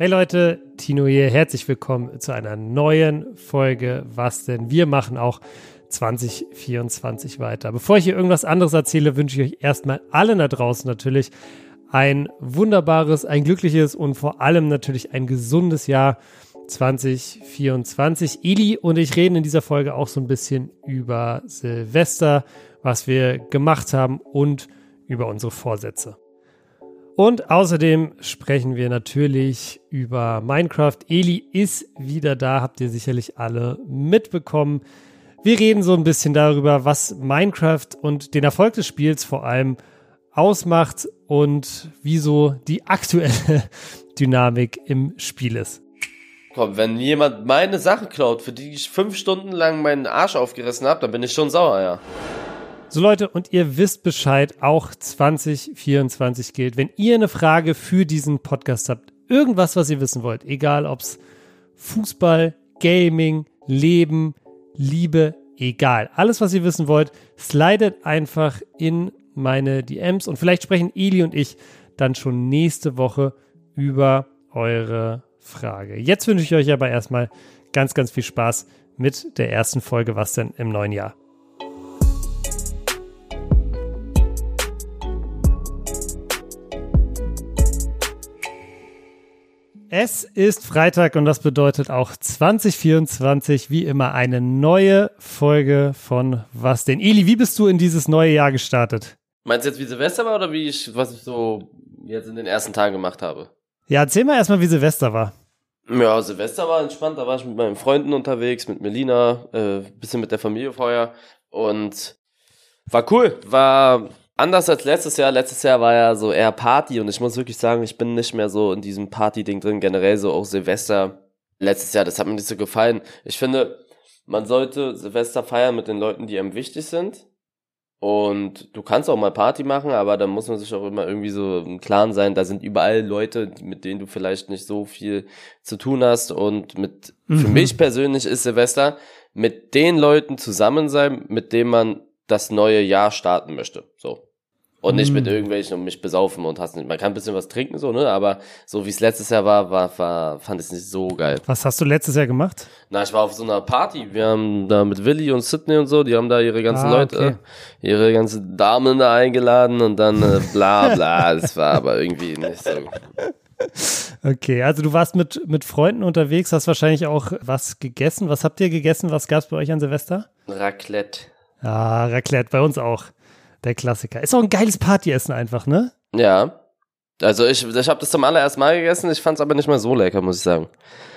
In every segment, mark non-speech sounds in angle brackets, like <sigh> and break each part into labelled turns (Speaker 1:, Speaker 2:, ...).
Speaker 1: Hey Leute, Tino hier, herzlich willkommen zu einer neuen Folge Was denn? Wir machen auch 2024 weiter. Bevor ich hier irgendwas anderes erzähle, wünsche ich euch erstmal allen da draußen natürlich ein wunderbares, ein glückliches und vor allem natürlich ein gesundes Jahr 2024. Eli und ich reden in dieser Folge auch so ein bisschen über Silvester, was wir gemacht haben und über unsere Vorsätze. Und außerdem sprechen wir natürlich über Minecraft. Eli ist wieder da, habt ihr sicherlich alle mitbekommen. Wir reden so ein bisschen darüber, was Minecraft und den Erfolg des Spiels vor allem ausmacht und wieso die aktuelle <laughs> Dynamik im Spiel ist.
Speaker 2: Komm, wenn jemand meine Sachen klaut, für die ich fünf Stunden lang meinen Arsch aufgerissen habe, dann bin ich schon sauer, ja.
Speaker 1: So Leute, und ihr wisst Bescheid, auch 2024 gilt. Wenn ihr eine Frage für diesen Podcast habt, irgendwas, was ihr wissen wollt, egal ob's Fußball, Gaming, Leben, Liebe, egal. Alles, was ihr wissen wollt, slidet einfach in meine DMs und vielleicht sprechen Eli und ich dann schon nächste Woche über eure Frage. Jetzt wünsche ich euch aber erstmal ganz, ganz viel Spaß mit der ersten Folge Was denn im neuen Jahr. Es ist Freitag und das bedeutet auch 2024 wie immer eine neue Folge von Was denn? Eli, wie bist du in dieses neue Jahr gestartet?
Speaker 2: Meinst du jetzt wie Silvester war oder wie ich, was ich so jetzt in den ersten Tagen gemacht habe?
Speaker 1: Ja, erzähl mal erstmal, wie Silvester war.
Speaker 2: Ja, Silvester war entspannt, da war ich mit meinen Freunden unterwegs, mit Melina, äh, bisschen mit der Familie vorher und war cool, war anders als letztes Jahr. Letztes Jahr war ja so eher Party und ich muss wirklich sagen, ich bin nicht mehr so in diesem Party-Ding drin, generell so auch Silvester. Letztes Jahr, das hat mir nicht so gefallen. Ich finde, man sollte Silvester feiern mit den Leuten, die einem wichtig sind. Und du kannst auch mal Party machen, aber dann muss man sich auch immer irgendwie so im Klaren sein, da sind überall Leute, mit denen du vielleicht nicht so viel zu tun hast. Und mit, mhm. für mich persönlich ist Silvester mit den Leuten zusammen sein, mit denen man das neue Jahr starten möchte. So. Und nicht mit hm. irgendwelchen und mich besaufen und hast nicht. Man kann ein bisschen was trinken, so, ne? Aber so wie es letztes Jahr war, war, war fand ich es nicht so geil.
Speaker 1: Was hast du letztes Jahr gemacht?
Speaker 2: Na, ich war auf so einer Party. Wir haben da mit Willi und Sydney und so, die haben da ihre ganzen ah, Leute, okay. ihre ganzen Damen da eingeladen und dann äh, bla bla. das war aber irgendwie nicht so. <laughs>
Speaker 1: Okay, also du warst mit, mit Freunden unterwegs, hast wahrscheinlich auch was gegessen. Was habt ihr gegessen? Was gab's bei euch an Silvester?
Speaker 2: Raclette.
Speaker 1: Ah, Raclette, bei uns auch. Der Klassiker. Ist auch ein geiles Partyessen einfach, ne?
Speaker 2: Ja. Also ich, ich habe das zum allerersten Mal gegessen, ich fand es aber nicht mal so lecker, muss ich sagen.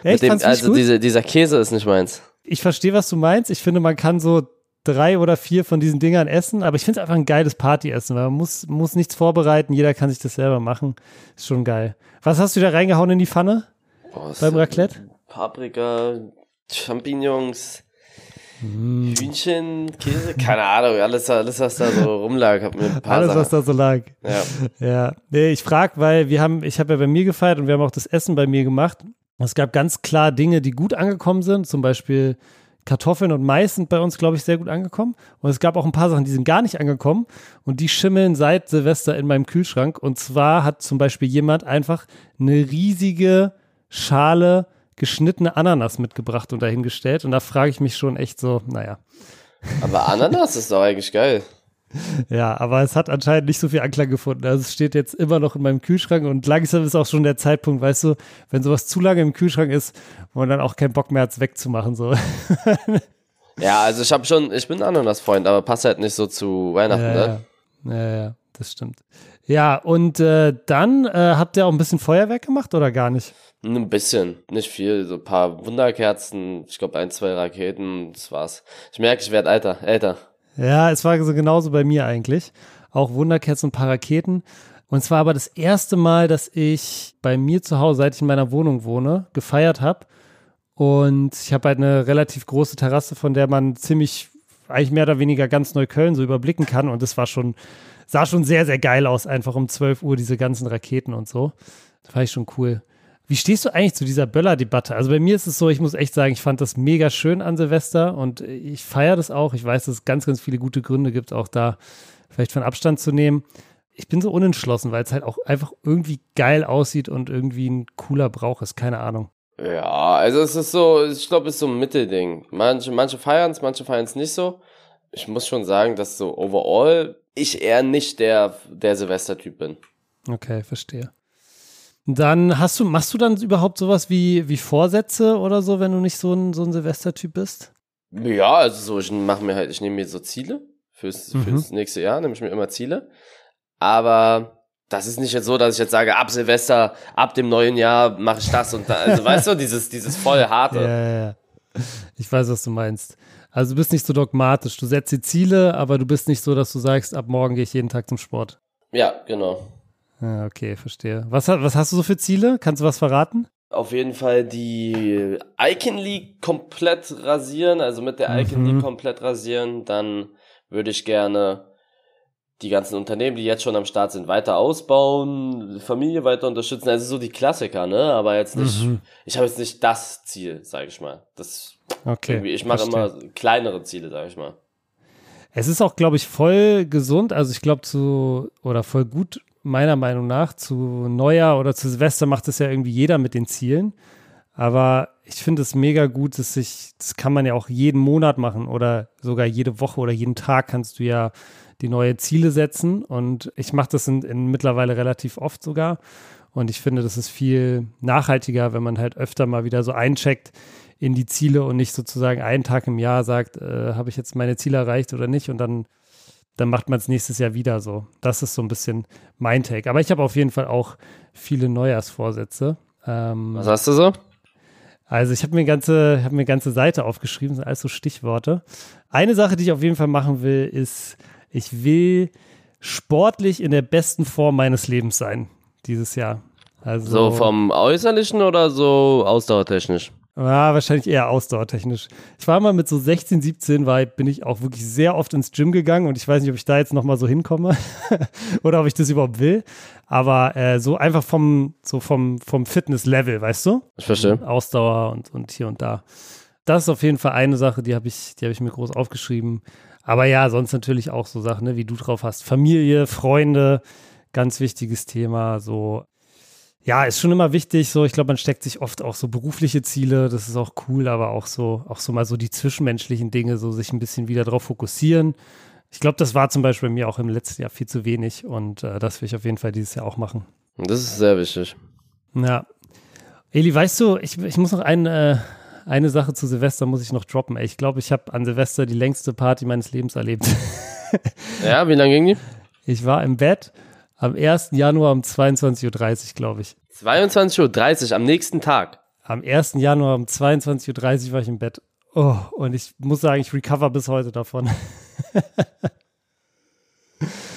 Speaker 1: Echt? Dem,
Speaker 2: also diese, dieser Käse ist nicht meins.
Speaker 1: Ich verstehe, was du meinst. Ich finde, man kann so drei oder vier von diesen Dingern essen, aber ich finde es einfach ein geiles Partyessen, weil man muss, muss nichts vorbereiten, jeder kann sich das selber machen. Ist schon geil. Was hast du da reingehauen in die Pfanne? Oh, beim Raclette?
Speaker 2: Paprika, Champignons, Mm. Hühnchen, Käse, keine Ahnung, alles, alles was da so rumlag, hat mir ein paar
Speaker 1: Alles,
Speaker 2: Sachen.
Speaker 1: was da so lag. Ja. Ja. Nee, ich frage, weil wir haben, ich habe ja bei mir gefeiert und wir haben auch das Essen bei mir gemacht. Es gab ganz klar Dinge, die gut angekommen sind, zum Beispiel Kartoffeln und Mais sind bei uns, glaube ich, sehr gut angekommen. Und es gab auch ein paar Sachen, die sind gar nicht angekommen und die schimmeln seit Silvester in meinem Kühlschrank. Und zwar hat zum Beispiel jemand einfach eine riesige Schale geschnittene Ananas mitgebracht und dahingestellt. Und da frage ich mich schon echt so, naja.
Speaker 2: Aber Ananas ist doch eigentlich geil. <laughs>
Speaker 1: Ja, aber es hat anscheinend nicht so viel Anklang gefunden. Also es steht jetzt immer noch in meinem Kühlschrank und langsam ist auch schon der Zeitpunkt, weißt du, wenn sowas zu lange im Kühlschrank ist, wo man dann auch keinen Bock mehr hat, es wegzumachen. So. <laughs>
Speaker 2: Ja, also ich habe schon, ich bin Ananas-Freund, aber passt halt nicht so zu Weihnachten,
Speaker 1: ja,
Speaker 2: ne?
Speaker 1: Ja, ja, ja, das stimmt. Ja, und äh, dann äh, habt ihr auch ein bisschen Feuerwerk gemacht oder gar nicht?
Speaker 2: Ein bisschen, nicht viel, so ein paar Wunderkerzen, ich glaube ein, zwei Raketen, das war's. Ich merke, ich werde älter, älter.
Speaker 1: Ja, es war so genauso bei mir eigentlich. Auch Wunderkerzen und ein paar Raketen. Und zwar aber das erste Mal, dass ich bei mir zu Hause, seit ich in meiner Wohnung wohne, gefeiert habe. Und ich habe halt eine relativ große Terrasse, von der man ziemlich, eigentlich mehr oder weniger ganz Neukölln so überblicken kann. Und das war schon, sah schon sehr, sehr geil aus, einfach um 12 Uhr diese ganzen Raketen und so. Das fand ich schon cool. Wie stehst du eigentlich zu dieser Böller-Debatte? Also bei mir ist es so, ich muss echt sagen, ich fand das mega schön an Silvester und ich feiere das auch. Ich weiß, dass es ganz, ganz viele gute Gründe gibt, auch da vielleicht von Abstand zu nehmen. ich bin so unentschlossen, weil es halt auch einfach irgendwie geil aussieht und irgendwie ein cooler Brauch ist, keine Ahnung.
Speaker 2: Ja, also es ist so, ich glaube, es ist so ein Mittelding. Manche, manche feiern es, manche feiern es nicht so. Ich muss schon sagen, dass so overall ich eher nicht der, der Silvester-Typ bin.
Speaker 1: Okay, verstehe. Dann hast du, machst du dann überhaupt sowas wie, wie Vorsätze oder so, wenn du nicht so ein, so ein Silvester-Typ bist?
Speaker 2: Ja, also so, ich mache mir halt, ich nehme mir so Ziele fürs, mhm. fürs nächste Jahr, nehme ich mir immer Ziele. Aber das ist nicht jetzt so, dass ich jetzt sage, ab Silvester, ab dem neuen Jahr mache ich das und da. Also weißt du, <laughs> dieses, dieses voll harte.
Speaker 1: Ja, ja, ja. Ich weiß, was du meinst. Also du bist nicht so dogmatisch. Du setzt dir Ziele, aber du bist nicht so, dass du sagst, ab morgen gehe ich jeden Tag zum Sport.
Speaker 2: Ja, genau.
Speaker 1: Ja, okay, verstehe. Was, was hast du so für Ziele? Kannst du was verraten?
Speaker 2: Auf jeden Fall die Icon League komplett rasieren, also mit der Icon mhm. League komplett rasieren. Dann würde ich gerne die ganzen Unternehmen, die jetzt schon am Start sind, weiter ausbauen, Familie weiter unterstützen. Also so die Klassiker, ne? Aber jetzt nicht, mhm. ich habe jetzt nicht das Ziel, sage ich mal. Das okay, ich mache immer kleinere Ziele, sage ich mal.
Speaker 1: Es ist auch, glaube ich, voll gesund. Also ich glaube zu oder voll gut meiner Meinung nach zu Neujahr oder zu Silvester macht es ja irgendwie jeder mit den Zielen. Aber ich finde es mega gut, dass sich, das kann man ja auch jeden Monat machen oder sogar jede Woche oder jeden Tag kannst du ja die neue Ziele setzen. Und ich mache das in, in mittlerweile relativ oft sogar. Und ich finde, das ist viel nachhaltiger, wenn man halt öfter mal wieder so eincheckt in die Ziele und nicht sozusagen einen Tag im Jahr sagt, äh, habe ich jetzt meine Ziele erreicht oder nicht und dann, dann macht man es nächstes Jahr wieder so. Das ist so ein bisschen mein Take. Aber ich habe auf jeden Fall auch viele Neujahrsvorsätze.
Speaker 2: Ähm, Was hast du so?
Speaker 1: Also ich habe mir ganze, habe mir ganze Seite aufgeschrieben, sind alles so Stichworte. Eine Sache, die ich auf jeden Fall machen will, ist, ich will sportlich in der besten Form meines Lebens sein dieses Jahr.
Speaker 2: Also, so vom Äußerlichen oder so ausdauertechnisch?
Speaker 1: Ja, wahrscheinlich eher ausdauertechnisch. Ich war mal mit so 16, 17, war, bin ich auch wirklich sehr oft ins Gym gegangen und ich weiß nicht, ob ich da jetzt nochmal so hinkomme <laughs> oder ob ich das überhaupt will. Aber äh, so einfach vom, so vom, vom Fitness-Level, weißt du?
Speaker 2: Ich verstehe.
Speaker 1: Ausdauer und, und hier und da. Das ist auf jeden Fall eine Sache, die habe ich, die habe ich mir groß aufgeschrieben. Aber ja, sonst natürlich auch so Sachen, ne, wie du drauf hast. Familie, Freunde, ganz wichtiges Thema. So ja, ist schon immer wichtig. So, ich glaube, man steckt sich oft auch so berufliche Ziele. Das ist auch cool, aber auch so, auch so mal so die zwischenmenschlichen Dinge, so sich ein bisschen wieder drauf fokussieren. Ich glaube, das war zum Beispiel bei mir auch im letzten Jahr viel zu wenig und äh, das will ich auf jeden Fall dieses Jahr auch machen.
Speaker 2: Das ist sehr wichtig.
Speaker 1: Ja. Eli, weißt du, ich, ich muss noch ein, äh, eine Sache zu Silvester muss ich noch droppen. Ey, ich glaube, ich habe an Silvester die längste Party meines Lebens erlebt.
Speaker 2: ja, wie lange ging die?
Speaker 1: Ich war im Bett am 1. Januar um 22.30 Uhr, glaube ich.
Speaker 2: 22.30 Uhr am nächsten Tag.
Speaker 1: Am 1. Januar um 22.30 Uhr war ich im Bett. Oh, und ich muss sagen, ich recover bis heute davon. <laughs>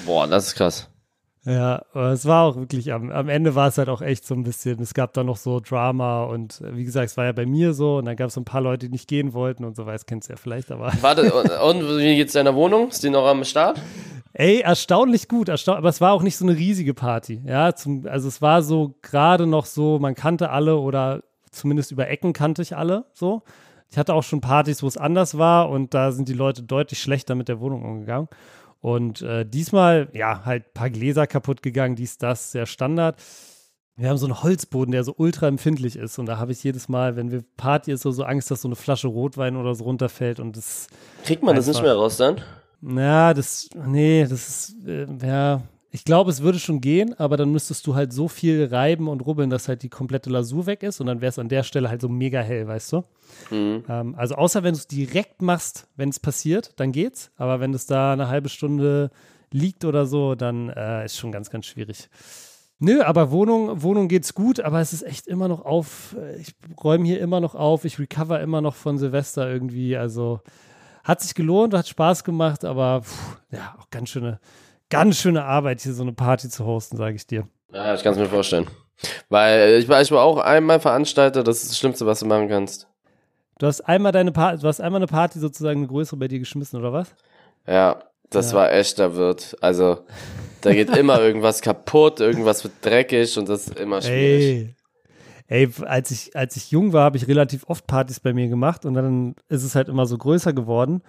Speaker 2: Boah, das ist krass.
Speaker 1: Ja, es war auch wirklich, am, am Ende war es halt auch echt so ein bisschen, es gab da noch so Drama und wie gesagt, es war ja bei mir so und dann gab es so ein paar Leute, die nicht gehen wollten und so weiter, kennst du ja vielleicht, aber.
Speaker 2: Warte, und, und wie geht's deiner Wohnung? Ist die noch am Start?
Speaker 1: Ey, erstaunlich gut, erstaun aber es war auch nicht so eine riesige Party. Ja, zum, also es war so gerade noch so, man kannte alle oder zumindest über Ecken kannte ich alle so. Ich hatte auch schon Partys, wo es anders war und da sind die Leute deutlich schlechter mit der Wohnung umgegangen. Und äh, diesmal, ja, halt ein paar Gläser kaputt gegangen, dies, das, sehr Standard. Wir haben so einen Holzboden, der so ultra empfindlich ist. Und da habe ich jedes Mal, wenn wir Party ist, so, so Angst, dass so eine Flasche Rotwein oder so runterfällt. Und das.
Speaker 2: Kriegt man das nicht mehr raus dann?
Speaker 1: Na, das, nee, das ist, äh, ja, ich glaube, es würde schon gehen, aber dann müsstest du halt so viel reiben und rubbeln, dass halt die komplette Lasur weg ist und dann wäre es an der Stelle halt so mega hell, weißt du? Mhm. Ähm, also außer wenn du es direkt machst, wenn es passiert, dann geht's. Aber wenn es da eine halbe Stunde liegt oder so, dann äh, ist schon ganz, ganz schwierig. Nö, aber Wohnung, Wohnung geht's gut, aber es ist echt immer noch auf. Ich räume hier immer noch auf, ich recover immer noch von Silvester irgendwie. Also hat sich gelohnt, hat Spaß gemacht, aber pff, ja, auch ganz schöne, ganz schöne Arbeit, hier so eine Party zu hosten, sage ich dir.
Speaker 2: Ja, ich kann es mir vorstellen. Weil ich war, ich war auch einmal Veranstalter, das ist das Schlimmste, was du machen kannst.
Speaker 1: Du hast einmal deine Party, du hast einmal eine Party sozusagen eine größere bei dir geschmissen, oder was?
Speaker 2: Ja, das ja. war echter Wirt. Also, da geht immer <laughs> irgendwas kaputt, irgendwas wird dreckig und das ist immer schwierig.
Speaker 1: Ey, ey, als ich, als ich jung war, habe ich relativ oft Partys bei mir gemacht und dann ist es halt immer so größer geworden.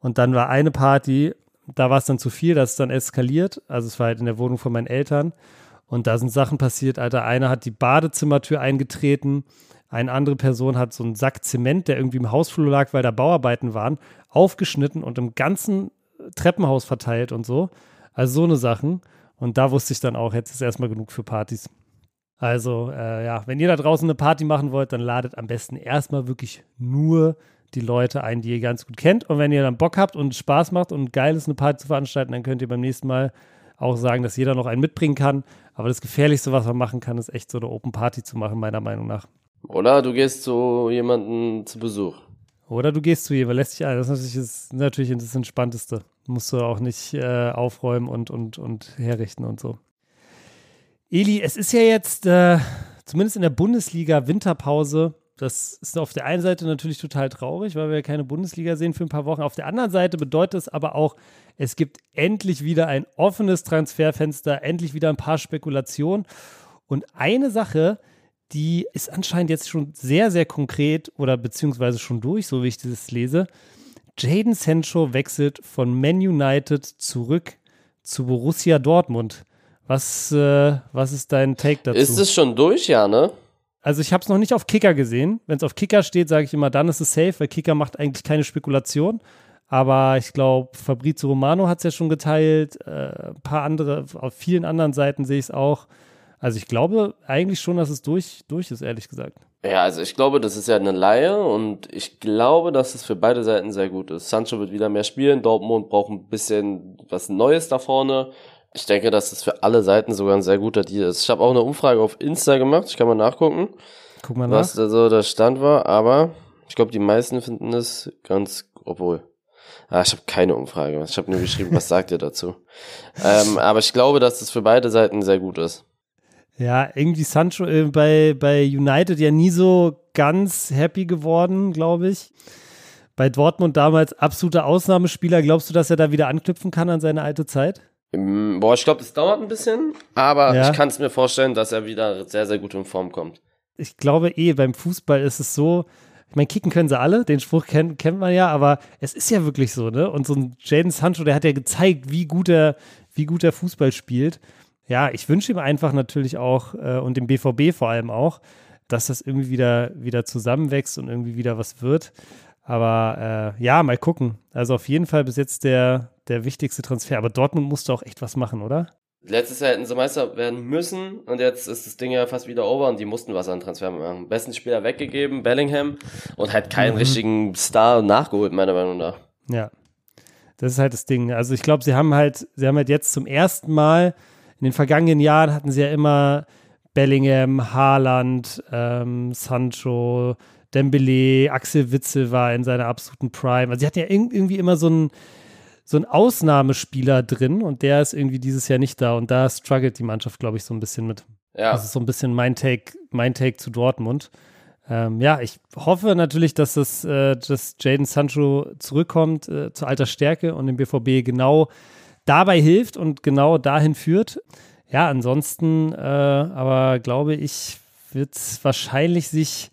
Speaker 1: Und dann war eine Party, da war es dann zu viel, das ist dann eskaliert. Also es war halt in der Wohnung von meinen Eltern. Und da sind Sachen passiert, Alter. Einer hat die Badezimmertür eingetreten, eine andere Person hat so einen Sack Zement, der irgendwie im Hausflur lag, weil da Bauarbeiten waren, aufgeschnitten und im ganzen Treppenhaus verteilt und so. Also so eine Sachen. Und da wusste ich dann auch, jetzt ist erstmal genug für Partys. Also, äh, ja, wenn ihr da draußen eine Party machen wollt, dann ladet am besten erstmal wirklich nur die Leute ein, die ihr ganz gut kennt. Und wenn ihr dann Bock habt und Spaß macht und geil ist, eine Party zu veranstalten, dann könnt ihr beim nächsten Mal auch sagen, dass jeder noch einen mitbringen kann. Aber das Gefährlichste, was man machen kann, ist echt so eine Open Party zu machen, meiner Meinung nach.
Speaker 2: Oder du gehst zu jemandem zu Besuch.
Speaker 1: Oder du gehst zu jemandem, lässt dich ein. Das ist natürlich, ist natürlich das Entspannteste. Musst du auch nicht äh, aufräumen und, und, und herrichten und so. Eli, es ist ja jetzt äh, zumindest in der Bundesliga Winterpause. Das ist auf der einen Seite natürlich total traurig, weil wir keine Bundesliga sehen für ein paar Wochen. Auf der anderen Seite bedeutet es aber auch, es gibt endlich wieder ein offenes Transferfenster, endlich wieder ein paar Spekulationen. Und eine Sache, die ist anscheinend jetzt schon sehr, sehr konkret oder beziehungsweise schon durch, so wie ich das lese. Jaden Sancho wechselt von Man United zurück zu Borussia Dortmund. Was, äh, was ist dein Take dazu?
Speaker 2: Ist es schon durch, ja, ne?
Speaker 1: Also ich habe es noch nicht auf Kicker gesehen. Wenn es auf Kicker steht, sage ich immer, dann ist es safe, weil Kicker macht eigentlich keine Spekulation. Aber ich glaube, Fabrizio Romano hat es ja schon geteilt. Äh, ein paar andere, auf vielen anderen Seiten sehe ich es auch. Also ich glaube eigentlich schon, dass es durch, durch ist, ehrlich gesagt.
Speaker 2: Ja, also ich glaube, das ist ja eine Laie und ich glaube, dass es für beide Seiten sehr gut ist. Sancho wird wieder mehr spielen, Dortmund braucht ein bisschen was Neues da vorne. Ich denke, dass es für alle Seiten sogar ein sehr guter Deal ist. Ich habe auch eine Umfrage auf Insta gemacht, ich kann mal nachgucken,
Speaker 1: Guck mal nach.
Speaker 2: was da so der Stand war, aber ich glaube, die meisten finden es ganz, obwohl. Ah, ich habe keine Umfrage. Ich habe nur geschrieben, was sagt ihr dazu? <laughs> Ähm, aber ich glaube, dass es für beide Seiten sehr gut ist.
Speaker 1: Ja, irgendwie Sancho äh, bei, bei United ja nie so ganz happy geworden, glaube ich. Bei Dortmund damals absoluter Ausnahmespieler. Glaubst du, dass er da wieder anknüpfen kann an seine alte Zeit?
Speaker 2: Ähm, Boah, ich glaube, das dauert ein bisschen, aber
Speaker 1: Ja.
Speaker 2: ich kann es mir vorstellen, dass er wieder sehr, sehr gut in Form kommt.
Speaker 1: Ich glaube eh, beim Fußball ist es so, ich meine, kicken können sie alle, den Spruch kennt, kennt man ja, aber es ist ja wirklich so, ne? Und so ein Jaden Sancho, der hat ja gezeigt, wie gut er, wie gut er Fußball spielt. Ja, ich wünsche ihm einfach natürlich auch äh, und dem BVB vor allem auch, dass das irgendwie wieder, wieder zusammenwächst und irgendwie wieder was wird. Aber äh, ja, mal gucken. Also auf jeden Fall bis jetzt der, der wichtigste Transfer. Aber Dortmund musste auch echt was machen, oder?
Speaker 2: Letztes Jahr hätten sie Meister werden müssen und jetzt ist das Ding ja fast wieder over und die mussten was an Transfer machen. Besten Spieler weggegeben, Bellingham und halt keinen
Speaker 1: Mhm.
Speaker 2: richtigen Star nachgeholt, meiner Meinung nach.
Speaker 1: Ja. Das ist halt das Ding. Also ich glaube, sie haben halt, sie haben halt jetzt zum ersten Mal, in den vergangenen Jahren hatten sie ja immer Bellingham, Haaland, ähm, Sancho, Dembele, Axel Witzel war in seiner absoluten Prime. Also sie hatten ja irg- irgendwie immer so einen, so einen Ausnahmespieler drin und der ist irgendwie dieses Jahr nicht da und da struggelt die Mannschaft, glaube ich, so ein bisschen mit.
Speaker 2: Ja,
Speaker 1: Das ist so ein bisschen mein Take, mein Take zu Dortmund. Ähm, ja, ich hoffe natürlich, dass das, äh, dass Jaden Sancho zurückkommt äh, zu alter Stärke und dem BVB genau dabei hilft und genau dahin führt. Ja, ansonsten, äh, aber glaube ich, wird wahrscheinlich sich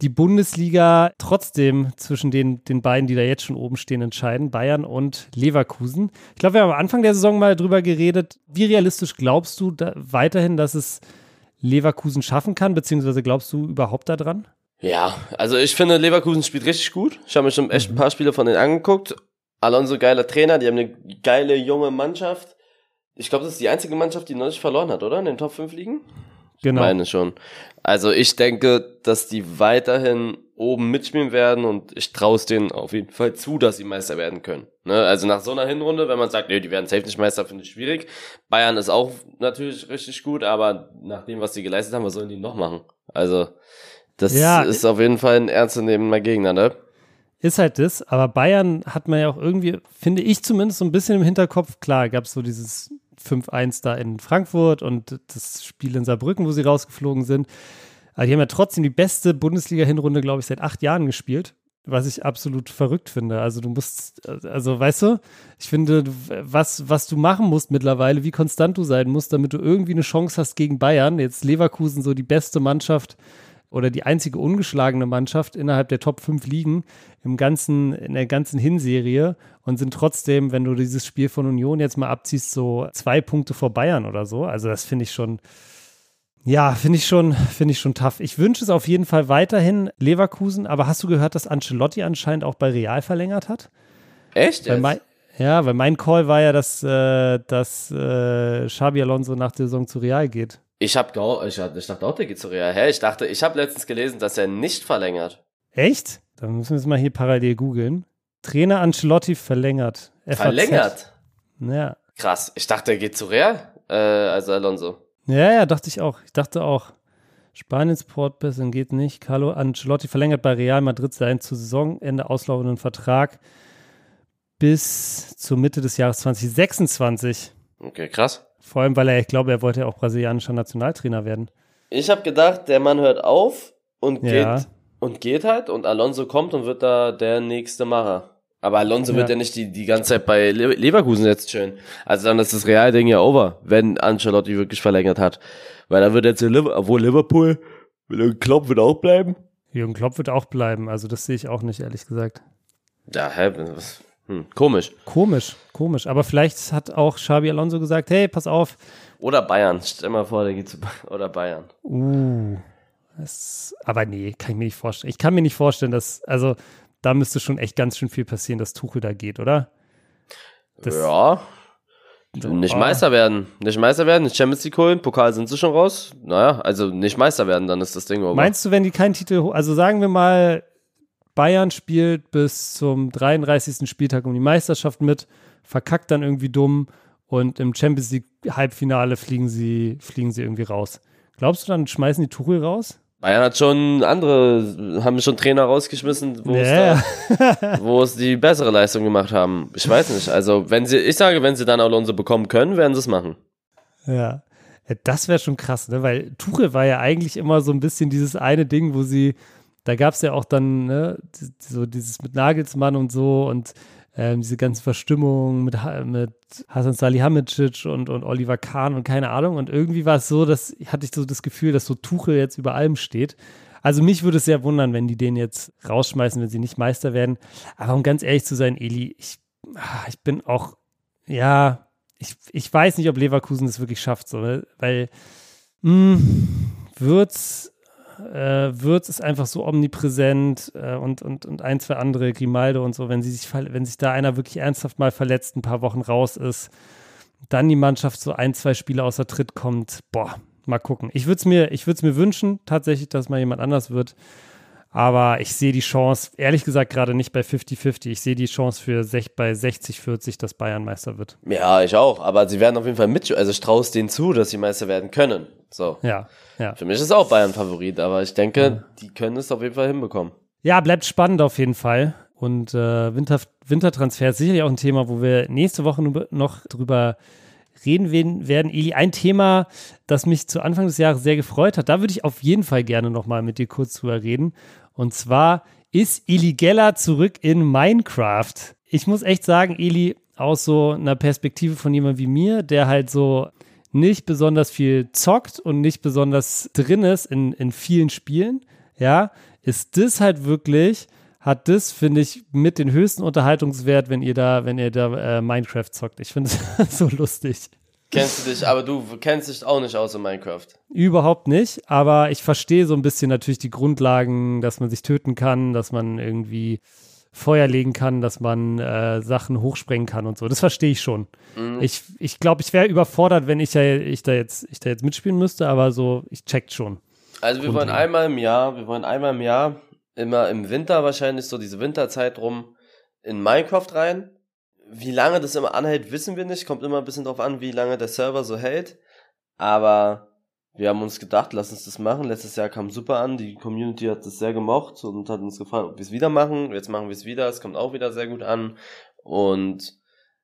Speaker 1: die Bundesliga trotzdem zwischen den, den beiden, die da jetzt schon oben stehen, entscheiden, Bayern und Leverkusen. Ich glaube, wir haben am Anfang der Saison mal drüber geredet. Wie realistisch glaubst du da weiterhin, dass es Leverkusen schaffen kann, beziehungsweise glaubst du überhaupt daran?
Speaker 2: ja, also ich finde, Leverkusen spielt richtig gut. Ich habe mir schon echt ein paar Spiele von denen angeguckt. Alonso geiler Trainer, die haben eine geile junge Mannschaft. Ich glaube, das ist die einzige Mannschaft, die noch nicht verloren hat, oder? In den Top 5 liegen?
Speaker 1: Genau.
Speaker 2: Meine schon. Also ich denke, dass die weiterhin oben mitspielen werden und ich traue es denen auf jeden Fall zu, dass sie Meister werden können. Ne? Also nach so einer Hinrunde, wenn man sagt, nee, die werden safe nicht Meister, finde ich schwierig. Bayern ist auch natürlich richtig gut, aber nach dem, was sie geleistet haben, was sollen die noch machen? Also das
Speaker 1: Ja.
Speaker 2: ist auf jeden Fall ein ernstzunehmender Gegner, ne?
Speaker 1: Ist halt das, aber Bayern hat man ja auch irgendwie, finde ich zumindest so ein bisschen im Hinterkopf, klar, gab es so dieses 5-1 da in Frankfurt und das Spiel in Saarbrücken, wo sie rausgeflogen sind. Aber die haben ja trotzdem die beste Bundesliga-Hinrunde, glaube ich, seit acht Jahren gespielt, was ich absolut verrückt finde. Also du musst, also weißt du, ich finde, was, was du machen musst mittlerweile, wie konstant du sein musst, damit du irgendwie eine Chance hast gegen Bayern. Jetzt Leverkusen so die beste Mannschaft oder die einzige ungeschlagene Mannschaft innerhalb der Top 5 Ligen im ganzen, in der ganzen Hinserie und sind trotzdem, wenn du dieses Spiel von Union jetzt mal abziehst, so zwei Punkte vor Bayern oder so. Also das finde ich schon, ja, finde ich schon, finde ich schon tough. Ich wünsche es auf jeden Fall weiterhin Leverkusen, aber hast du gehört, dass Ancelotti anscheinend auch bei Real verlängert hat?
Speaker 2: Echt?
Speaker 1: Mein, ja, weil mein Call war ja, dass, äh, dass äh, Xabi Alonso nach der Saison zu Real geht.
Speaker 2: Ich, hab, ich, ich dachte auch, der geht zu Real. Hä? Ich dachte, ich habe letztens gelesen, dass er nicht verlängert.
Speaker 1: Echt? Dann müssen wir es mal hier parallel googeln. Trainer Ancelotti verlängert.
Speaker 2: FAZ. Verlängert?
Speaker 1: Ja.
Speaker 2: Krass. Ich dachte, er geht zu Real, äh, also Alonso.
Speaker 1: Ja, ja, dachte ich auch. Ich dachte auch. Spaniens Portbessin geht nicht. Carlo Ancelotti verlängert bei Real Madrid seinen zu Saisonende auslaufenden Vertrag bis zur Mitte des Jahres 2026.
Speaker 2: Okay, krass.
Speaker 1: Vor allem, weil er, ich glaube, er wollte ja auch brasilianischer Nationaltrainer werden.
Speaker 2: Ich habe gedacht, der Mann hört auf und geht ja. und geht halt und Alonso kommt und wird da der nächste Macher. Aber Alonso ja. wird ja nicht die, die ganze Zeit bei Leverkusen jetzt schön. Also dann ist das Real-Ding ja over, wenn Ancelotti wirklich verlängert hat. Weil dann wird jetzt Liverpool, obwohl Liverpool, Jürgen Klopp wird auch bleiben.
Speaker 1: Jürgen Klopp wird auch bleiben, also das sehe ich auch nicht, ehrlich gesagt.
Speaker 2: Ja, hä, was, hm, komisch.
Speaker 1: Komisch, komisch. Aber vielleicht hat auch Xabi Alonso gesagt, hey, pass auf.
Speaker 2: Oder Bayern. Stell mal vor, der geht zu Bayern. <laughs> Oder Bayern.
Speaker 1: Uh. Das, aber nee, kann ich mir nicht vorstellen. Ich kann mir nicht vorstellen, dass, also da müsste schon echt ganz schön viel passieren, dass Tuchel da geht, oder?
Speaker 2: Das, ja. Nicht oh. Meister werden. Nicht Meister werden, nicht Champions League holen. Pokal sind sie schon raus. Naja, also nicht Meister werden, dann ist das Ding
Speaker 1: over. Meinst du, wenn die keinen Titel, also sagen wir mal, Bayern spielt bis zum 33. Spieltag um die Meisterschaft mit, verkackt dann irgendwie dumm und im Champions League Halbfinale fliegen sie, fliegen sie irgendwie raus. Glaubst du, dann schmeißen die Tuchel raus?
Speaker 2: Bayern hat schon andere, haben schon Trainer rausgeschmissen, wo, yeah. es, da, wo es die bessere Leistung gemacht haben. Ich weiß nicht. Also, wenn sie, ich sage, wenn sie dann Alonso bekommen können, werden sie es machen.
Speaker 1: Ja. Das wäre schon krass, ne? Weil Tuchel war ja eigentlich immer so ein bisschen dieses eine Ding, wo sie da gab es ja auch dann ne, so dieses mit Nagelsmann und so und ähm, diese ganze Verstimmung mit, mit Hasan Salihamidzic und, und Oliver Kahn und keine Ahnung. Und irgendwie war es so, dass hatte ich so das Gefühl, dass so Tuchel jetzt über allem steht. Also mich würde es sehr wundern, wenn die den jetzt rausschmeißen, wenn sie nicht Meister werden. Aber um ganz ehrlich zu sein, Eli, ich, ah, ich bin auch, ja, ich, ich weiß nicht, ob Leverkusen das wirklich schafft, so, weil mh, hm, wird's äh, Würz ist einfach so omnipräsent äh, und, und, und ein, zwei andere, Grimaldo und so, wenn, sie sich, wenn sich da einer wirklich ernsthaft mal verletzt, ein paar Wochen raus ist, dann die Mannschaft so ein, zwei Spiele außer Tritt kommt, boah, mal gucken. Ich würde es mir, mir wünschen, tatsächlich, dass mal jemand anders wird. Aber ich sehe die Chance, ehrlich gesagt, gerade nicht bei 50-50. Ich sehe die Chance für sech, bei 60-40, dass Bayern Meister wird.
Speaker 2: Ja, ich auch. Aber sie werden auf jeden Fall mit, also ich traue es denen zu, dass sie Meister werden können. So.
Speaker 1: Ja, ja.
Speaker 2: Für mich ist auch Bayern Favorit, aber ich denke, ja. die können es auf jeden Fall hinbekommen.
Speaker 1: Ja, bleibt spannend auf jeden Fall. Und äh, Winter, Wintertransfer ist sicherlich auch ein Thema, wo wir nächste Woche noch drüber reden werden. Eli, ein Thema, das mich zu Anfang des Jahres sehr gefreut hat, da würde ich auf jeden Fall gerne nochmal mit dir kurz drüber reden. Und zwar ist Eli Geller zurück in Minecraft. Ich muss echt sagen, Eli, aus so einer Perspektive von jemandem wie mir, der halt so nicht besonders viel zockt und nicht besonders drin ist in, in vielen Spielen, ja, ist das halt wirklich, hat das, finde ich, mit den höchsten Unterhaltungswert, wenn ihr da, wenn ihr da äh, Minecraft zockt. Ich finde es <laughs> so lustig.
Speaker 2: Kennst du dich, aber du kennst dich auch nicht aus in Minecraft.
Speaker 1: Überhaupt nicht, aber ich verstehe so ein bisschen natürlich die Grundlagen, dass man sich töten kann, dass man irgendwie Feuer legen kann, dass man äh, Sachen hochsprengen kann und so. Das verstehe ich schon. Mhm. Ich glaube, ich, glaub, ich wäre überfordert, wenn ich, ja, ich, da jetzt, ich da jetzt mitspielen müsste, aber so, ich checkt schon.
Speaker 2: Also wir wollen einmal im Jahr, wir wollen einmal im Jahr, immer im Winter wahrscheinlich, so diese Winterzeit rum, in Minecraft rein wie lange das immer anhält, wissen wir nicht. Kommt immer ein bisschen drauf an, wie lange der Server so hält. Aber wir haben uns gedacht, lass uns das machen. Letztes Jahr kam super an. Die Community hat das sehr gemocht und hat uns gefragt, ob wir es wieder machen. Jetzt machen wir es wieder. Es kommt auch wieder sehr gut an. Und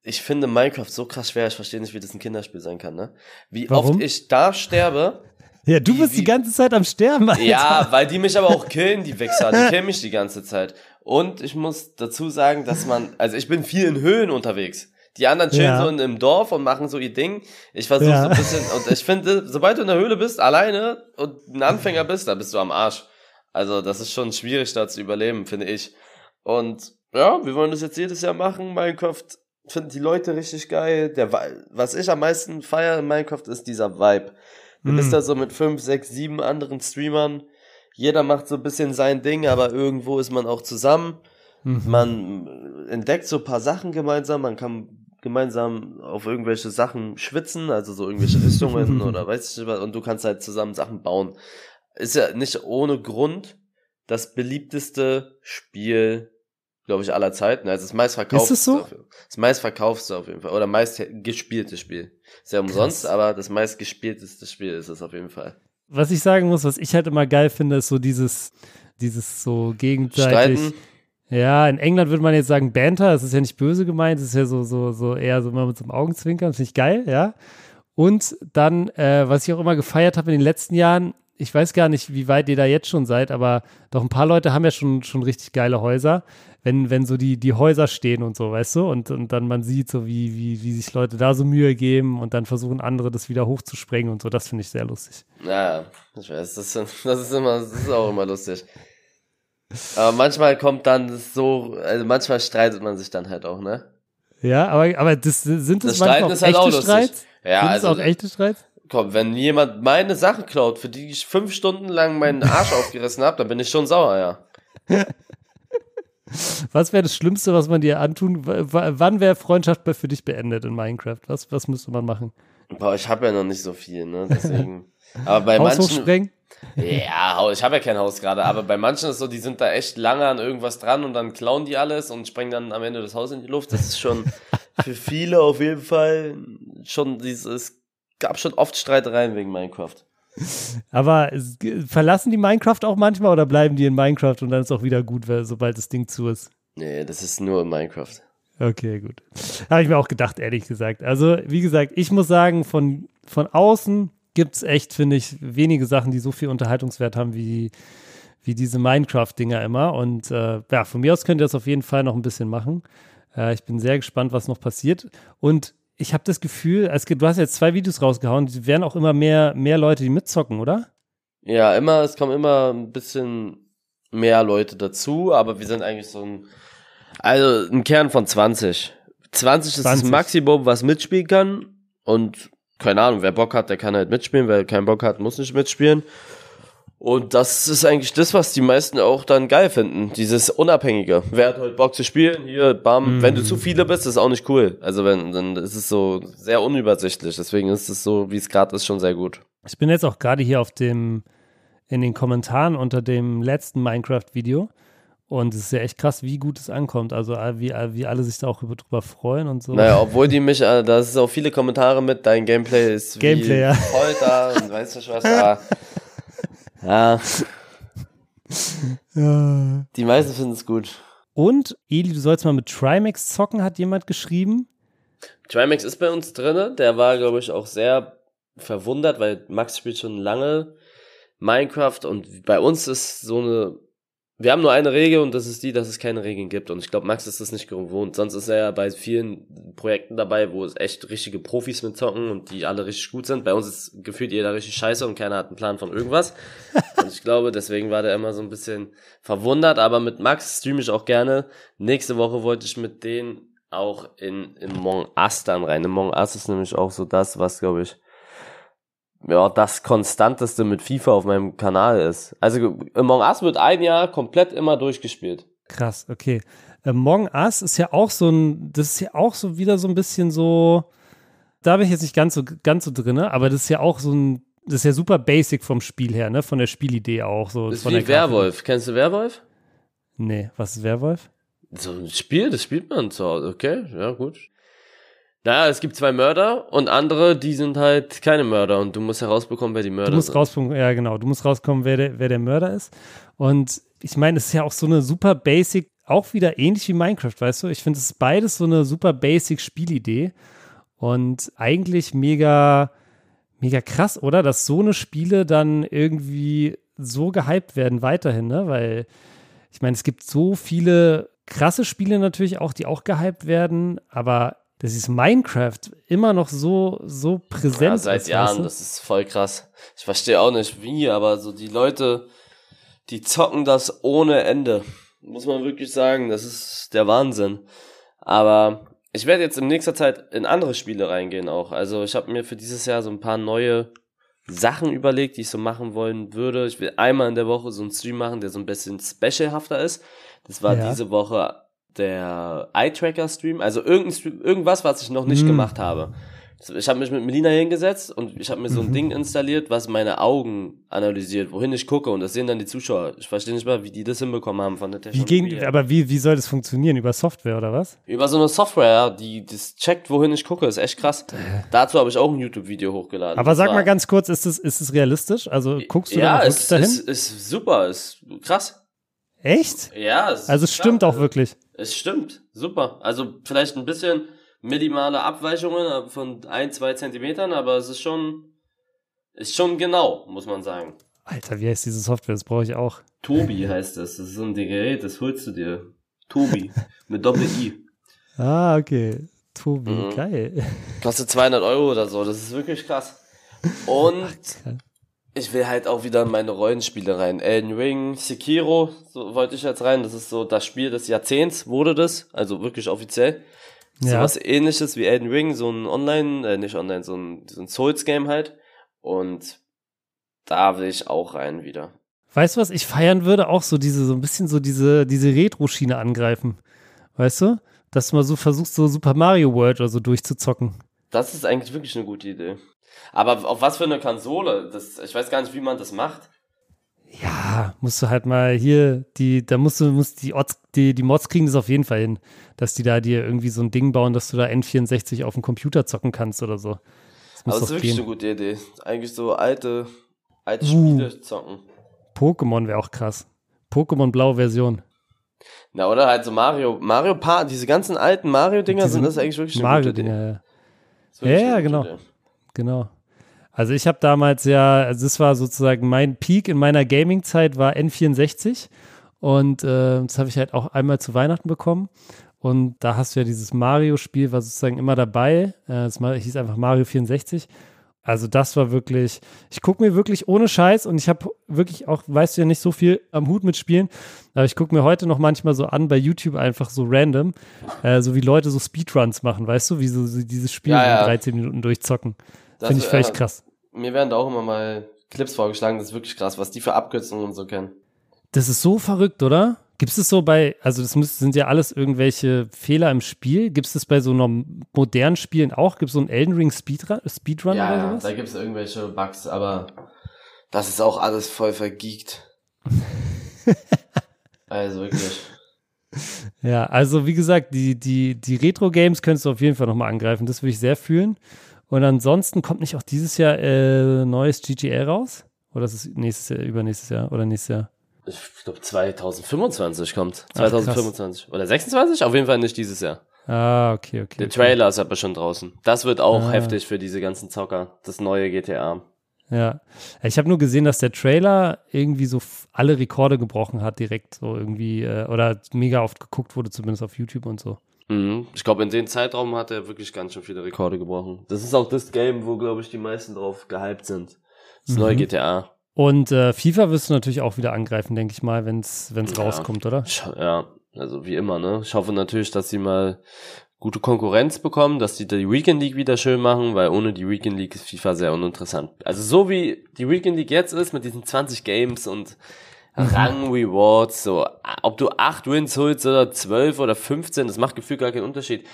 Speaker 2: ich finde Minecraft so krass schwer. Ich verstehe nicht, wie das ein Kinderspiel sein kann, ne? Wie Warum? oft ich da sterbe.
Speaker 1: Ja, du bist wie, die ganze Zeit am Sterben,
Speaker 2: Alter. Ja, weil die mich aber auch killen, die Wichser. Die killen mich die ganze Zeit. Und ich muss dazu sagen, dass man, also ich bin viel in Höhen unterwegs. Die anderen chillen ja. so in, im Dorf und machen so ihr Ding. Ich versuche ja. so ein bisschen, und ich finde, sobald du in der Höhle bist, alleine und ein Anfänger bist, da bist du am Arsch. Also das ist schon schwierig da zu überleben, finde ich. Und ja, wir wollen das jetzt jedes Jahr machen. Minecraft finden die Leute richtig geil. Der, was ich am meisten feiere in Minecraft ist dieser Vibe. Du mm. bist da so mit fünf, sechs, sieben anderen Streamern. Jeder macht so ein bisschen sein Ding, aber irgendwo ist man auch zusammen. Mhm. Man entdeckt so ein paar Sachen gemeinsam. Man kann gemeinsam auf irgendwelche Sachen schwitzen, also so irgendwelche Richtungen <laughs> oder weiß ich nicht was. Und du kannst halt zusammen Sachen bauen. Ist ja nicht ohne Grund das beliebteste Spiel glaube ich, aller Zeiten. Also das meistverkaufte.
Speaker 1: Ist es so?
Speaker 2: Das meistverkaufte auf jeden Fall. Oder meist gespielte Spiel. Sehr umsonst, Krass. aber das meistgespielteste Spiel ist es auf jeden Fall.
Speaker 1: Was ich sagen muss, was ich halt immer geil finde, ist so dieses, dieses so gegenseitig. Streiten. Ja, in England würde man jetzt sagen Banter, das ist ja nicht böse gemeint, das ist ja so, so, so eher so immer mit so einem Augenzwinkern, finde ich geil, ja. Und dann, äh, was ich auch immer gefeiert habe in den letzten Jahren, ich weiß gar nicht, wie weit ihr da jetzt schon seid, aber doch ein paar Leute haben ja schon, schon richtig geile Häuser wenn, wenn so die, die Häuser stehen und so, weißt du, und, und dann man sieht so, wie, wie, wie sich Leute da so Mühe geben und dann versuchen andere das wieder hochzusprengen und so, das finde ich sehr lustig.
Speaker 2: Ja, ich weiß, das, das ist immer, das ist auch immer lustig. Aber manchmal kommt dann so, also manchmal streitet man sich dann halt auch, ne?
Speaker 1: Ja, aber, aber das, sind das, das manchmal auch halt echte auch Streits?
Speaker 2: Ja,
Speaker 1: sind
Speaker 2: also,
Speaker 1: auch echte Streits?
Speaker 2: Komm, wenn jemand meine Sachen klaut, für die ich fünf Stunden lang meinen Arsch <laughs> aufgerissen habe, dann bin ich schon sauer, ja. <laughs>
Speaker 1: Was wäre das Schlimmste, was man dir antun? wann wäre Freundschaft für dich beendet in Minecraft? Was, was müsste man machen?
Speaker 2: Boah, ich habe ja noch nicht so viel, ne? Deswegen. <laughs> aber bei Haus manchen. Ja, ich habe ja kein Haus gerade, aber bei manchen ist so, die sind da echt lange an irgendwas dran und dann klauen die alles und sprengen dann am Ende das Haus in die Luft. Das ist schon für viele auf jeden Fall schon dieses, es gab schon oft Streitereien wegen Minecraft.
Speaker 1: Aber verlassen die Minecraft auch manchmal oder bleiben die in Minecraft und dann ist auch wieder gut, sobald das Ding zu ist?
Speaker 2: Nee, das ist nur in Minecraft.
Speaker 1: Okay, gut. Habe ich mir auch gedacht, ehrlich gesagt. Also, wie gesagt, ich muss sagen, von, von außen gibt es echt, finde ich, wenige Sachen, die so viel Unterhaltungswert haben wie, wie diese Minecraft-Dinger immer. Und äh, ja, von mir aus könnt ihr das auf jeden Fall noch ein bisschen machen. Äh, ich bin sehr gespannt, was noch passiert. Und ich habe das Gefühl, es gibt, du hast jetzt zwei Videos rausgehauen, die werden auch immer mehr, mehr Leute, die mitzocken, oder?
Speaker 2: Ja, immer, es kommen immer ein bisschen mehr Leute dazu, aber wir sind eigentlich so ein, also ein Kern von 20. 20 ist 20. das Maximum, was mitspielen kann und keine Ahnung, wer Bock hat, der kann halt mitspielen, wer keinen Bock hat, muss nicht mitspielen. Und das ist eigentlich das, was die meisten auch dann geil finden. Dieses Unabhängige. Wer hat heute Bock zu spielen? Hier, bam. Mm. Wenn du zu viele bist, ist auch nicht cool. Also wenn, dann ist es so sehr unübersichtlich. Deswegen ist es so, wie es gerade ist, schon sehr gut.
Speaker 1: Ich bin jetzt auch gerade hier auf dem, in den Kommentaren unter dem letzten Minecraft-Video. Und es ist ja echt krass, wie gut es ankommt. Also wie, wie alle sich da auch drüber freuen und so.
Speaker 2: Naja, obwohl die mich, äh, da ist auch viele Kommentare mit, dein Gameplay ist
Speaker 1: Gameplay,
Speaker 2: wie
Speaker 1: ja.
Speaker 2: Folter und weißt du was da. <laughs> Ja. ja. Die meisten finden es gut.
Speaker 1: Und, Eli, du sollst mal mit Trimax zocken, hat jemand geschrieben.
Speaker 2: Trimax ist bei uns drin. Der war, glaube ich, auch sehr verwundert, weil Max spielt schon lange Minecraft und bei uns ist so eine wir haben nur eine Regel und das ist die, dass es keine Regeln gibt. Und ich glaube, Max ist das nicht gewohnt. Sonst ist er ja bei vielen Projekten dabei, wo es echt richtige Profis mitzocken und die alle richtig gut sind. Bei uns ist gefühlt jeder richtig scheiße und keiner hat einen Plan von irgendwas. <laughs> und ich glaube, deswegen war der immer so ein bisschen verwundert. Aber mit Max streame ich auch gerne. Nächste Woche wollte ich mit denen auch in, in Mong Us dann rein. In Mong Us ist nämlich auch so das, was, glaube ich, ja, das konstanteste mit FIFA auf meinem Kanal ist. Also Among Us wird ein Jahr komplett immer durchgespielt.
Speaker 1: Krass, okay. Among Us ist ja auch so ein, das ist ja auch so wieder so ein bisschen so, da bin ich jetzt nicht ganz so, ganz so drin, aber das ist ja auch so ein, das ist ja super basic vom Spiel her, ne, von der Spielidee auch so.
Speaker 2: Das
Speaker 1: ist
Speaker 2: wie Werwolf. Kennst du Werwolf?
Speaker 1: Nee, was ist Werwolf?
Speaker 2: So ein Spiel, das spielt man Hause, okay, ja gut. Naja, es gibt zwei Mörder und andere, die sind halt keine Mörder und du musst herausbekommen, wer die Mörder
Speaker 1: du musst
Speaker 2: sind.
Speaker 1: Rausbekommen, ja, genau. Du musst rauskommen, wer der, wer der Mörder ist. Und ich meine, es ist ja auch so eine super basic, auch wieder ähnlich wie Minecraft, weißt du? Ich finde, es ist beides so eine super basic Spielidee und eigentlich mega, mega krass, oder? Dass so eine Spiele dann irgendwie so gehypt werden weiterhin, ne? Weil ich meine, es gibt so viele krasse Spiele natürlich auch, die auch gehypt werden, aber dass ist Minecraft immer noch so, so präsent ja,
Speaker 2: seit
Speaker 1: ist.
Speaker 2: Jahren, das ist voll krass. Ich verstehe auch nicht wie, aber so die Leute die zocken das ohne Ende. Muss man wirklich sagen, das ist der Wahnsinn. Aber ich werde jetzt in nächster Zeit in andere Spiele reingehen auch. Also ich habe mir für dieses Jahr so ein paar neue Sachen überlegt, die ich so machen wollen würde. Ich will einmal in der Woche so einen Stream machen, der so ein bisschen specialhafter ist. Das war ja. diese Woche der Eye-Tracker-Stream. Also irgendein Stream, irgendwas, was ich noch nicht hm. gemacht habe. Ich habe mich mit Melina hingesetzt und ich habe mir so ein mhm. Ding installiert, was meine Augen analysiert, wohin ich gucke und das sehen dann die Zuschauer. Ich verstehe nicht mal, wie die das hinbekommen haben von der
Speaker 1: Technologie. Wie gegen, aber wie, wie soll das funktionieren? Über Software oder was?
Speaker 2: Über so eine Software, die das checkt, wohin ich gucke. ist echt krass. Dazu habe ich auch ein YouTube-Video hochgeladen.
Speaker 1: Aber sag mal ganz kurz, ist es ist realistisch? Also guckst du
Speaker 2: ja,
Speaker 1: da
Speaker 2: wirklich dahin? Ja, ist, ist super, ist krass.
Speaker 1: Echt?
Speaker 2: Ja, es
Speaker 1: also es stimmt auch wirklich.
Speaker 2: Es stimmt, super. Also vielleicht ein bisschen minimale Abweichungen von ein, zwei Zentimetern, aber es ist schon, ist schon genau, muss man sagen.
Speaker 1: Alter, wie heißt diese Software? Das brauche ich auch.
Speaker 2: Tobi heißt das. Das ist so ein Gerät, das holst du dir. Tobi. mit Doppel-I. <laughs>
Speaker 1: Ah, okay. Tobi, mhm. geil.
Speaker 2: Kostet 200 Euro oder so, das ist wirklich krass. <laughs> Und ich will halt auch wieder in meine Rollenspiele rein. Elden Ring, Sekiro, so wollte ich jetzt rein. Das ist so das Spiel des Jahrzehnts, wurde das. Also wirklich offiziell. Ja. So was ähnliches wie Elden Ring, so ein Online, äh, nicht Online, so ein, so ein Souls-Game halt. Und da will ich auch rein wieder.
Speaker 1: Weißt du, was ich feiern würde? Auch so diese, so ein bisschen so diese, diese Retro-Schiene angreifen. Weißt du? Dass du mal so versuchst, so Super Mario World oder so durchzuzocken.
Speaker 2: Das ist eigentlich wirklich eine gute Idee. Aber auf was für eine Konsole? Das, ich weiß gar nicht, wie man das macht.
Speaker 1: Ja, musst du halt mal hier, die, da musst du, musst die, Odds, die, die Mods kriegen das auf jeden Fall hin, dass die da dir irgendwie so ein Ding bauen, dass du da N64 auf dem Computer zocken kannst oder so.
Speaker 2: Das Aber das ist wirklich gehen. eine gute Idee. Eigentlich so alte, alte Spiele uh, zocken.
Speaker 1: Pokémon wäre auch krass. Pokémon blaue Version.
Speaker 2: Na, oder halt so Mario, Mario Part, diese ganzen alten Mario-Dinger sind das eigentlich wirklich eine Mario gute
Speaker 1: Idee. Ja, ja, ja genau. Idee. Genau. Also ich habe damals ja, also das war sozusagen mein Peak in meiner Gaming-Zeit war N64 und äh, das habe ich halt auch einmal zu Weihnachten bekommen und da hast du ja dieses Mario-Spiel, war sozusagen immer dabei. Äh, das hieß einfach Mario 64. Also das war wirklich, ich gucke mir wirklich ohne Scheiß und ich habe wirklich auch, weißt du ja nicht so viel am Hut mit Spielen, aber ich gucke mir heute noch manchmal so an bei YouTube einfach so random, äh, so wie Leute so Speedruns machen, weißt du, wie so, so dieses Spiel ja, ja. in 13 Minuten durchzocken. Finde ich völlig äh, krass.
Speaker 2: Mir werden da auch immer mal Clips vorgeschlagen, das ist wirklich krass, was die für Abkürzungen und so kennen.
Speaker 1: Das ist so verrückt, oder? Gibt es so bei, also das müssen, sind ja alles irgendwelche Fehler im Spiel. Gibt es das bei so modernen Spielen auch? Gibt es so einen Elden Ring Speedrun, Speedrun
Speaker 2: ja,
Speaker 1: oder sowas?
Speaker 2: Ja, da gibt es irgendwelche Bugs, aber das ist auch alles voll vergeekt. <laughs> also wirklich.
Speaker 1: Ja, also wie gesagt, die, die, die Retro-Games könntest du auf jeden Fall nochmal angreifen. Das würde ich sehr fühlen. Und ansonsten kommt nicht auch dieses Jahr äh, neues GGL raus? Oder ist es nächstes Jahr, übernächstes Jahr oder nächstes Jahr?
Speaker 2: Ich glaube 2025 kommt. 2025. Ach, oder 26? Auf jeden Fall nicht dieses Jahr.
Speaker 1: Ah, okay, okay.
Speaker 2: Der Trailer ist aber schon draußen. Das wird auch ah. heftig für diese ganzen Zocker. Das neue GTA.
Speaker 1: Ja. Ich habe nur gesehen, dass der Trailer irgendwie so alle Rekorde gebrochen hat, direkt so irgendwie, äh, oder mega oft geguckt wurde, zumindest auf YouTube und so.
Speaker 2: Mhm. Ich glaube, in dem Zeitraum hat er wirklich ganz schön viele Rekorde gebrochen. Das ist auch das Game, wo, glaube ich, die meisten drauf gehypt sind. Das mhm. neue GTA.
Speaker 1: Und äh, FIFA wirst du natürlich auch wieder angreifen, denke ich mal, wenn es ja. rauskommt, oder?
Speaker 2: Ja, also wie immer, ne? Ich hoffe natürlich, dass sie mal gute Konkurrenz bekommen, dass die die Weekend League wieder schön machen, weil ohne die Weekend League ist FIFA sehr uninteressant. Also so wie die Weekend League jetzt ist mit diesen 20 Games und <laughs> Rang Rewards, so, ob du acht Wins holst oder zwölf oder 15, das macht gefühlt gar keinen Unterschied.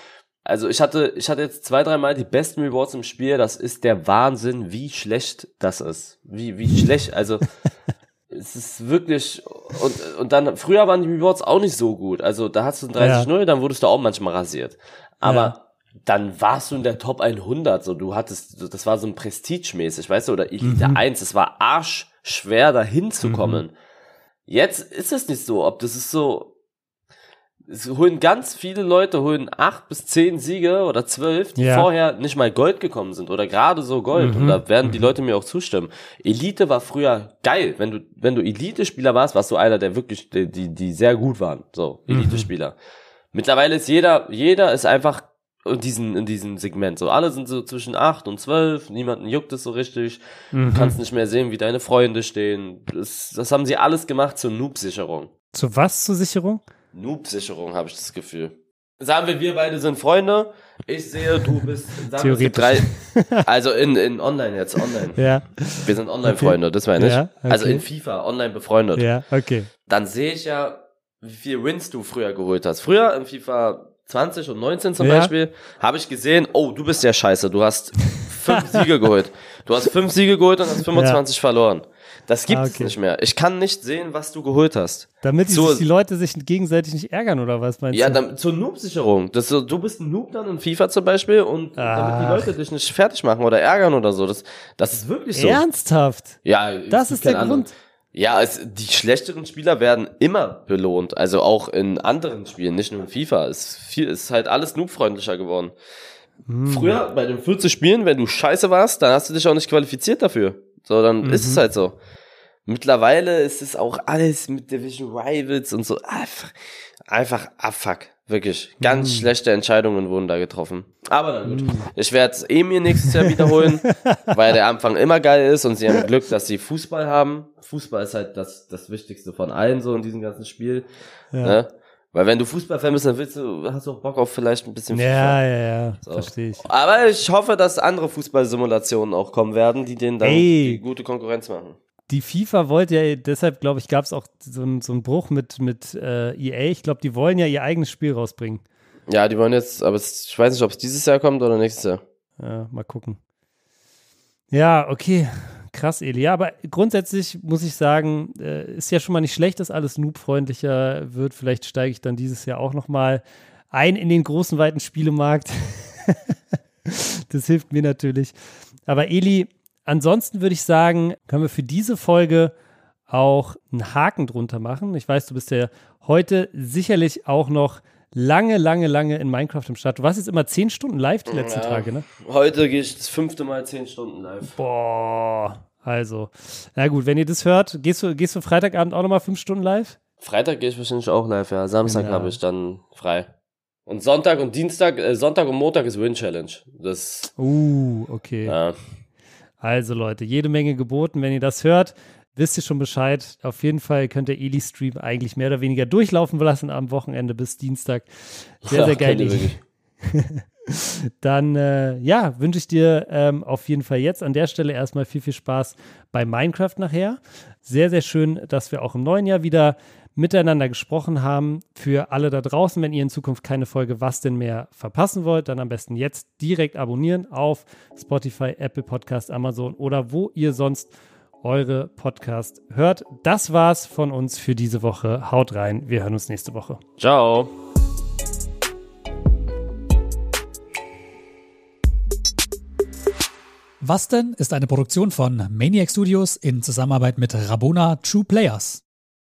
Speaker 2: Also ich hatte, ich hatte jetzt zwei, dreimal die besten Rewards im Spiel, das ist der Wahnsinn, wie schlecht das ist. Wie, wie schlecht, also, <laughs> es ist wirklich, und, und dann, früher waren die Rewards auch nicht so gut. Also da hast du ein 30-0, ja. dann wurdest du auch manchmal rasiert. Aber, ja dann warst du in der Top 100, so du hattest, das war so ein Prestige-mäßig, weißt du, oder Elite mhm. 1, es war arschschwer dahin zu kommen. Mhm. Jetzt ist es nicht so, ob das ist so, es holen ganz viele Leute, holen acht bis zehn Siege oder zwölf, die ja. vorher nicht mal Gold gekommen sind oder gerade so Gold. Mhm. Und da werden die mhm. Leute mir auch zustimmen. Elite war früher geil. Wenn du, wenn du Elite-Spieler warst, warst du einer, der wirklich, die, die, die sehr gut waren. So, mhm. Elite-Spieler. Mhm. Mittlerweile ist jeder, jeder ist einfach in diesem, in diesem Segment. So, alle sind so zwischen 8 und 12, niemanden juckt es so richtig.
Speaker 1: Mhm.
Speaker 2: Du kannst nicht mehr sehen, wie deine Freunde stehen. Das, das haben sie alles gemacht zur Noob-Sicherung.
Speaker 1: Zu was zur Sicherung?
Speaker 2: Noob-Sicherung, habe ich das Gefühl. Sagen wir, wir beide sind Freunde. Ich sehe, du bist sagen wir,
Speaker 1: Theoretisch.
Speaker 2: drei. <laughs> Also in, in online jetzt, online.
Speaker 1: Ja,
Speaker 2: Wir sind Online-Freunde, das meine ich.
Speaker 1: Ja, okay.
Speaker 2: Also in FIFA, online befreundet.
Speaker 1: ja, okay.
Speaker 2: Dann sehe ich ja, wie viel Wins du früher geholt hast. Früher in FIFA 20 und 19 zum
Speaker 1: Ja.
Speaker 2: Beispiel, habe ich gesehen, oh, du bist ja scheiße, du hast fünf Siege geholt. Du hast fünf Siege geholt und hast <laughs> 25 verloren. Das gibt
Speaker 1: Ah,
Speaker 2: es
Speaker 1: okay.
Speaker 2: nicht mehr. Ich kann nicht sehen, was du geholt hast.
Speaker 1: Damit die, sich die Leute sich gegenseitig nicht ärgern, oder was meinst
Speaker 2: Ja,
Speaker 1: du?
Speaker 2: dann, zur Noob-Sicherung. Du bist ein Noob dann in FIFA zum Beispiel und damit die
Speaker 1: Ach.
Speaker 2: Leute dich nicht fertig machen oder ärgern oder so. Das, das ist wirklich so.
Speaker 1: Ernsthaft?
Speaker 2: Ja,
Speaker 1: Das
Speaker 2: es
Speaker 1: ist der
Speaker 2: anderen.
Speaker 1: Grund.
Speaker 2: Ja, es, die schlechteren Spieler werden immer belohnt. Also auch in anderen Spielen, nicht nur in FIFA. Es ist, viel, ist halt alles noob-freundlicher geworden.
Speaker 1: Hm.
Speaker 2: Früher, bei den 40 Spielen, wenn du scheiße warst, dann hast du dich auch nicht qualifiziert dafür. So, dann ist
Speaker 1: Mhm.
Speaker 2: es halt so. Mittlerweile ist es auch alles mit Division Rivals und so. Einfach, einfach Abfuck. Wirklich. Ganz
Speaker 1: Mhm.
Speaker 2: schlechte Entscheidungen wurden da getroffen. Aber dann gut. Ich werde es eh mir nächstes Jahr wiederholen, <laughs> weil der Anfang immer geil ist und sie haben Glück, dass sie Fußball haben. Fußball ist halt das, das Wichtigste von allen so in diesem ganzen Spiel.
Speaker 1: Ja.
Speaker 2: Ne? Weil wenn du Fußballfan bist, dann willst du, hast du auch Bock auf vielleicht ein bisschen
Speaker 1: Ja, ja, ja,
Speaker 2: So.
Speaker 1: verstehe ich.
Speaker 2: Aber ich hoffe, dass andere Fußballsimulationen auch kommen werden, die denen dann die gute Konkurrenz machen.
Speaker 1: Die FIFA wollte ja, deshalb glaube ich, gab es auch so, einen- so einen Bruch mit, mit äh, EA. Ich glaube, die wollen ja ihr eigenes Spiel rausbringen.
Speaker 2: Ja, die wollen jetzt, aber ich weiß nicht, ob es dieses Jahr kommt oder nächstes Jahr.
Speaker 1: Ja, mal gucken. Ja, okay. Krass, Eli. Ja, aber grundsätzlich muss ich sagen, äh, ist ja schon mal nicht schlecht, dass alles noobfreundlicher wird. Vielleicht steige ich dann dieses Jahr auch noch mal ein in den großen, weiten Spielemarkt. <laughs> das hilft mir natürlich. Aber Eli, ansonsten würde ich sagen, können wir für diese Folge auch einen Haken drunter machen. Ich weiß, du bist ja heute sicherlich auch noch lange, lange, lange in Minecraft im Start. Du warst jetzt immer zehn Stunden live die letzten
Speaker 2: Ja.
Speaker 1: Tage, ne?
Speaker 2: Heute gehe ich das fünfte Mal zehn Stunden live.
Speaker 1: Boah, also. Na gut, wenn ihr das hört, gehst du, gehst du Freitagabend auch nochmal fünf Stunden live?
Speaker 2: Freitag gehe ich wahrscheinlich auch live, ja. Samstag
Speaker 1: Genau.
Speaker 2: habe ich dann frei. Und Sonntag und Dienstag, äh, Sonntag und Montag ist Win Challenge. Das,
Speaker 1: Uh, okay.
Speaker 2: ja.
Speaker 1: Also Leute, jede Menge geboten. Wenn ihr das hört, wisst ihr schon Bescheid. Auf jeden Fall könnt ihr Eli Stream eigentlich mehr oder weniger durchlaufen lassen am Wochenende bis Dienstag. Sehr, sehr geil. <laughs> Dann äh, ja, wünsche ich dir ähm, auf jeden Fall jetzt an der Stelle erstmal viel, viel Spaß bei Minecraft nachher. Sehr, sehr schön, dass wir auch im neuen Jahr wieder miteinander gesprochen haben. Für alle da draußen, wenn ihr in Zukunft keine Folge Was denn mehr verpassen wollt, dann am besten jetzt direkt abonnieren auf Spotify, Apple Podcast, Amazon oder wo ihr sonst eure Podcast hört. Das war's von uns für diese Woche. Haut rein, wir hören uns nächste Woche.
Speaker 2: Ciao.
Speaker 3: Was denn ist eine Produktion von Maniac Studios in Zusammenarbeit mit Rabona True Players.